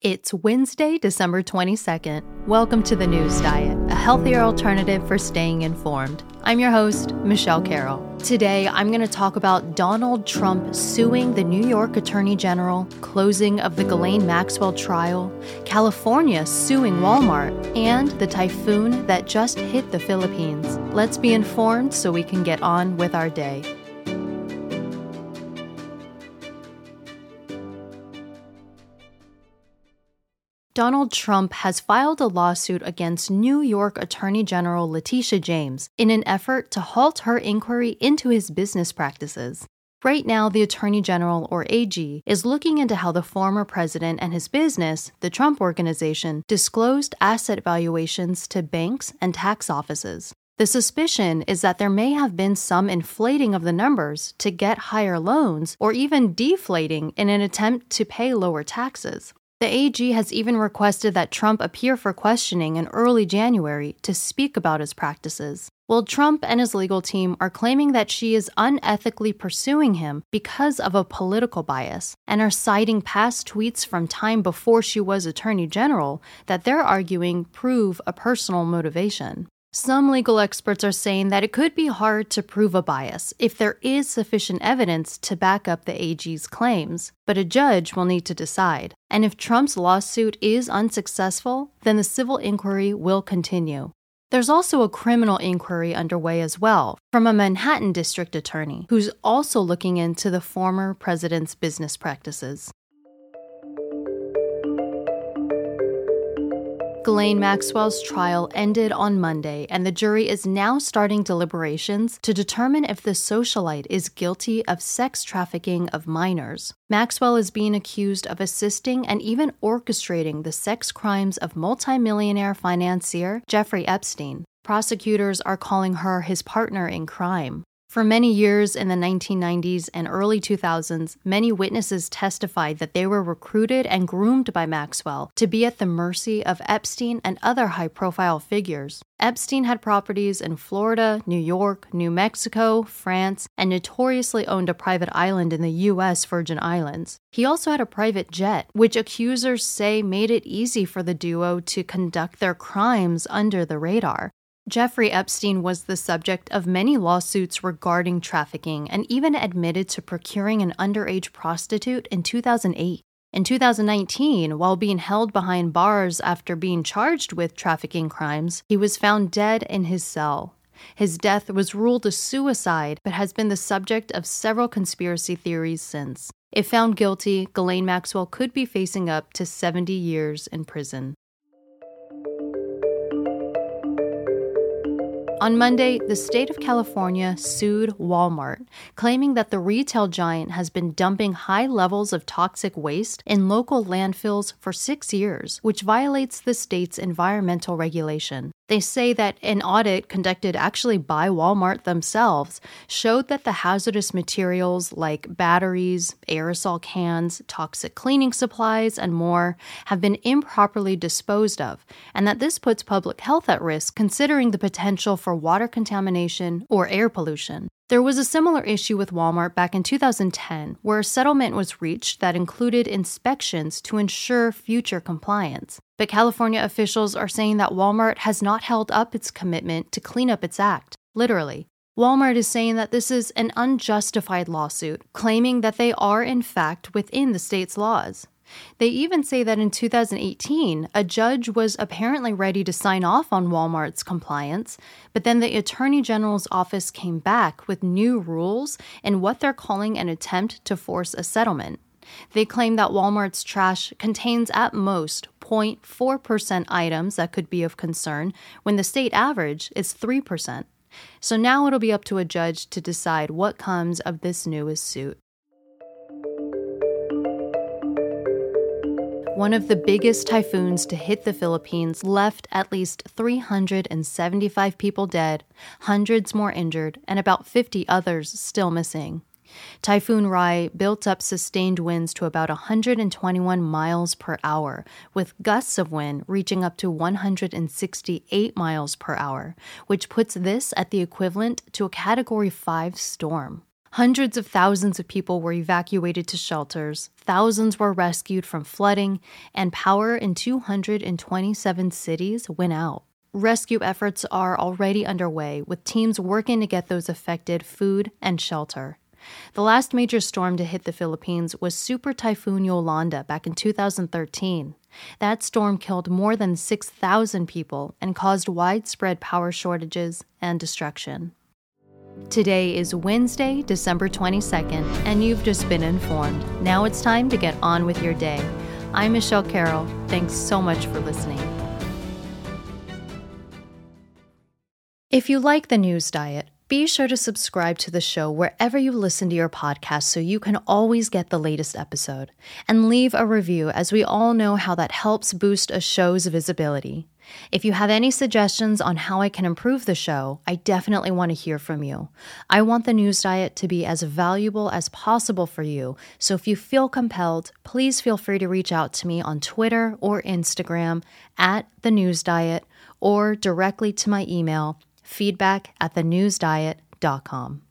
It's Wednesday, December 22nd. Welcome to the News Diet, a healthier alternative for staying informed. I'm your host, Michelle Carroll. Today, I'm going to talk about Donald Trump suing the New York Attorney General, closing of the Ghislaine Maxwell trial, California suing Walmart, and the typhoon that just hit the Philippines. Let's be informed so we can get on with our day. Donald Trump has filed a lawsuit against New York Attorney General Letitia James in an effort to halt her inquiry into his business practices. Right now, the Attorney General, or AG, is looking into how the former president and his business, the Trump Organization, disclosed asset valuations to banks and tax offices. The suspicion is that there may have been some inflating of the numbers to get higher loans or even deflating in an attempt to pay lower taxes. The AG has even requested that Trump appear for questioning in early January to speak about his practices. Well, Trump and his legal team are claiming that she is unethically pursuing him because of a political bias and are citing past tweets from time before she was Attorney General that they're arguing prove a personal motivation. Some legal experts are saying that it could be hard to prove a bias if there is sufficient evidence to back up the AG's claims, but a judge will need to decide. And if Trump's lawsuit is unsuccessful, then the civil inquiry will continue. There's also a criminal inquiry underway as well from a Manhattan district attorney who's also looking into the former president's business practices. Ghislaine Maxwell's trial ended on Monday, and the jury is now starting deliberations to determine if the socialite is guilty of sex trafficking of minors. Maxwell is being accused of assisting and even orchestrating the sex crimes of multimillionaire financier Jeffrey Epstein. Prosecutors are calling her his partner in crime. For many years in the 1990s and early 2000s, many witnesses testified that they were recruited and groomed by Maxwell to be at the mercy of Epstein and other high profile figures. Epstein had properties in Florida, New York, New Mexico, France, and notoriously owned a private island in the U.S. Virgin Islands. He also had a private jet, which accusers say made it easy for the duo to conduct their crimes under the radar. Jeffrey Epstein was the subject of many lawsuits regarding trafficking and even admitted to procuring an underage prostitute in 2008. In 2019, while being held behind bars after being charged with trafficking crimes, he was found dead in his cell. His death was ruled a suicide, but has been the subject of several conspiracy theories since. If found guilty, Ghislaine Maxwell could be facing up to 70 years in prison. On Monday, the state of California sued Walmart, claiming that the retail giant has been dumping high levels of toxic waste in local landfills for six years, which violates the state's environmental regulation. They say that an audit conducted actually by Walmart themselves showed that the hazardous materials like batteries, aerosol cans, toxic cleaning supplies, and more have been improperly disposed of, and that this puts public health at risk considering the potential for water contamination or air pollution. There was a similar issue with Walmart back in 2010, where a settlement was reached that included inspections to ensure future compliance. But California officials are saying that Walmart has not held up its commitment to clean up its act, literally. Walmart is saying that this is an unjustified lawsuit, claiming that they are, in fact, within the state's laws. They even say that in 2018, a judge was apparently ready to sign off on Walmart's compliance, but then the Attorney General's office came back with new rules and what they're calling an attempt to force a settlement. They claim that Walmart's trash contains at most 0.4% items that could be of concern when the state average is 3%. So now it'll be up to a judge to decide what comes of this newest suit. One of the biggest typhoons to hit the Philippines left at least 375 people dead, hundreds more injured, and about 50 others still missing. Typhoon Rai built up sustained winds to about 121 miles per hour, with gusts of wind reaching up to 168 miles per hour, which puts this at the equivalent to a Category 5 storm. Hundreds of thousands of people were evacuated to shelters, thousands were rescued from flooding, and power in 227 cities went out. Rescue efforts are already underway, with teams working to get those affected food and shelter. The last major storm to hit the Philippines was Super Typhoon Yolanda back in 2013. That storm killed more than 6,000 people and caused widespread power shortages and destruction. Today is Wednesday, December 22nd, and you've just been informed. Now it's time to get on with your day. I'm Michelle Carroll. Thanks so much for listening. If you like the news diet, be sure to subscribe to the show wherever you listen to your podcast so you can always get the latest episode. And leave a review, as we all know how that helps boost a show's visibility. If you have any suggestions on how I can improve the show, I definitely want to hear from you. I want the news diet to be as valuable as possible for you, so if you feel compelled, please feel free to reach out to me on Twitter or Instagram at the news diet or directly to my email feedback at thenewsdiet.com.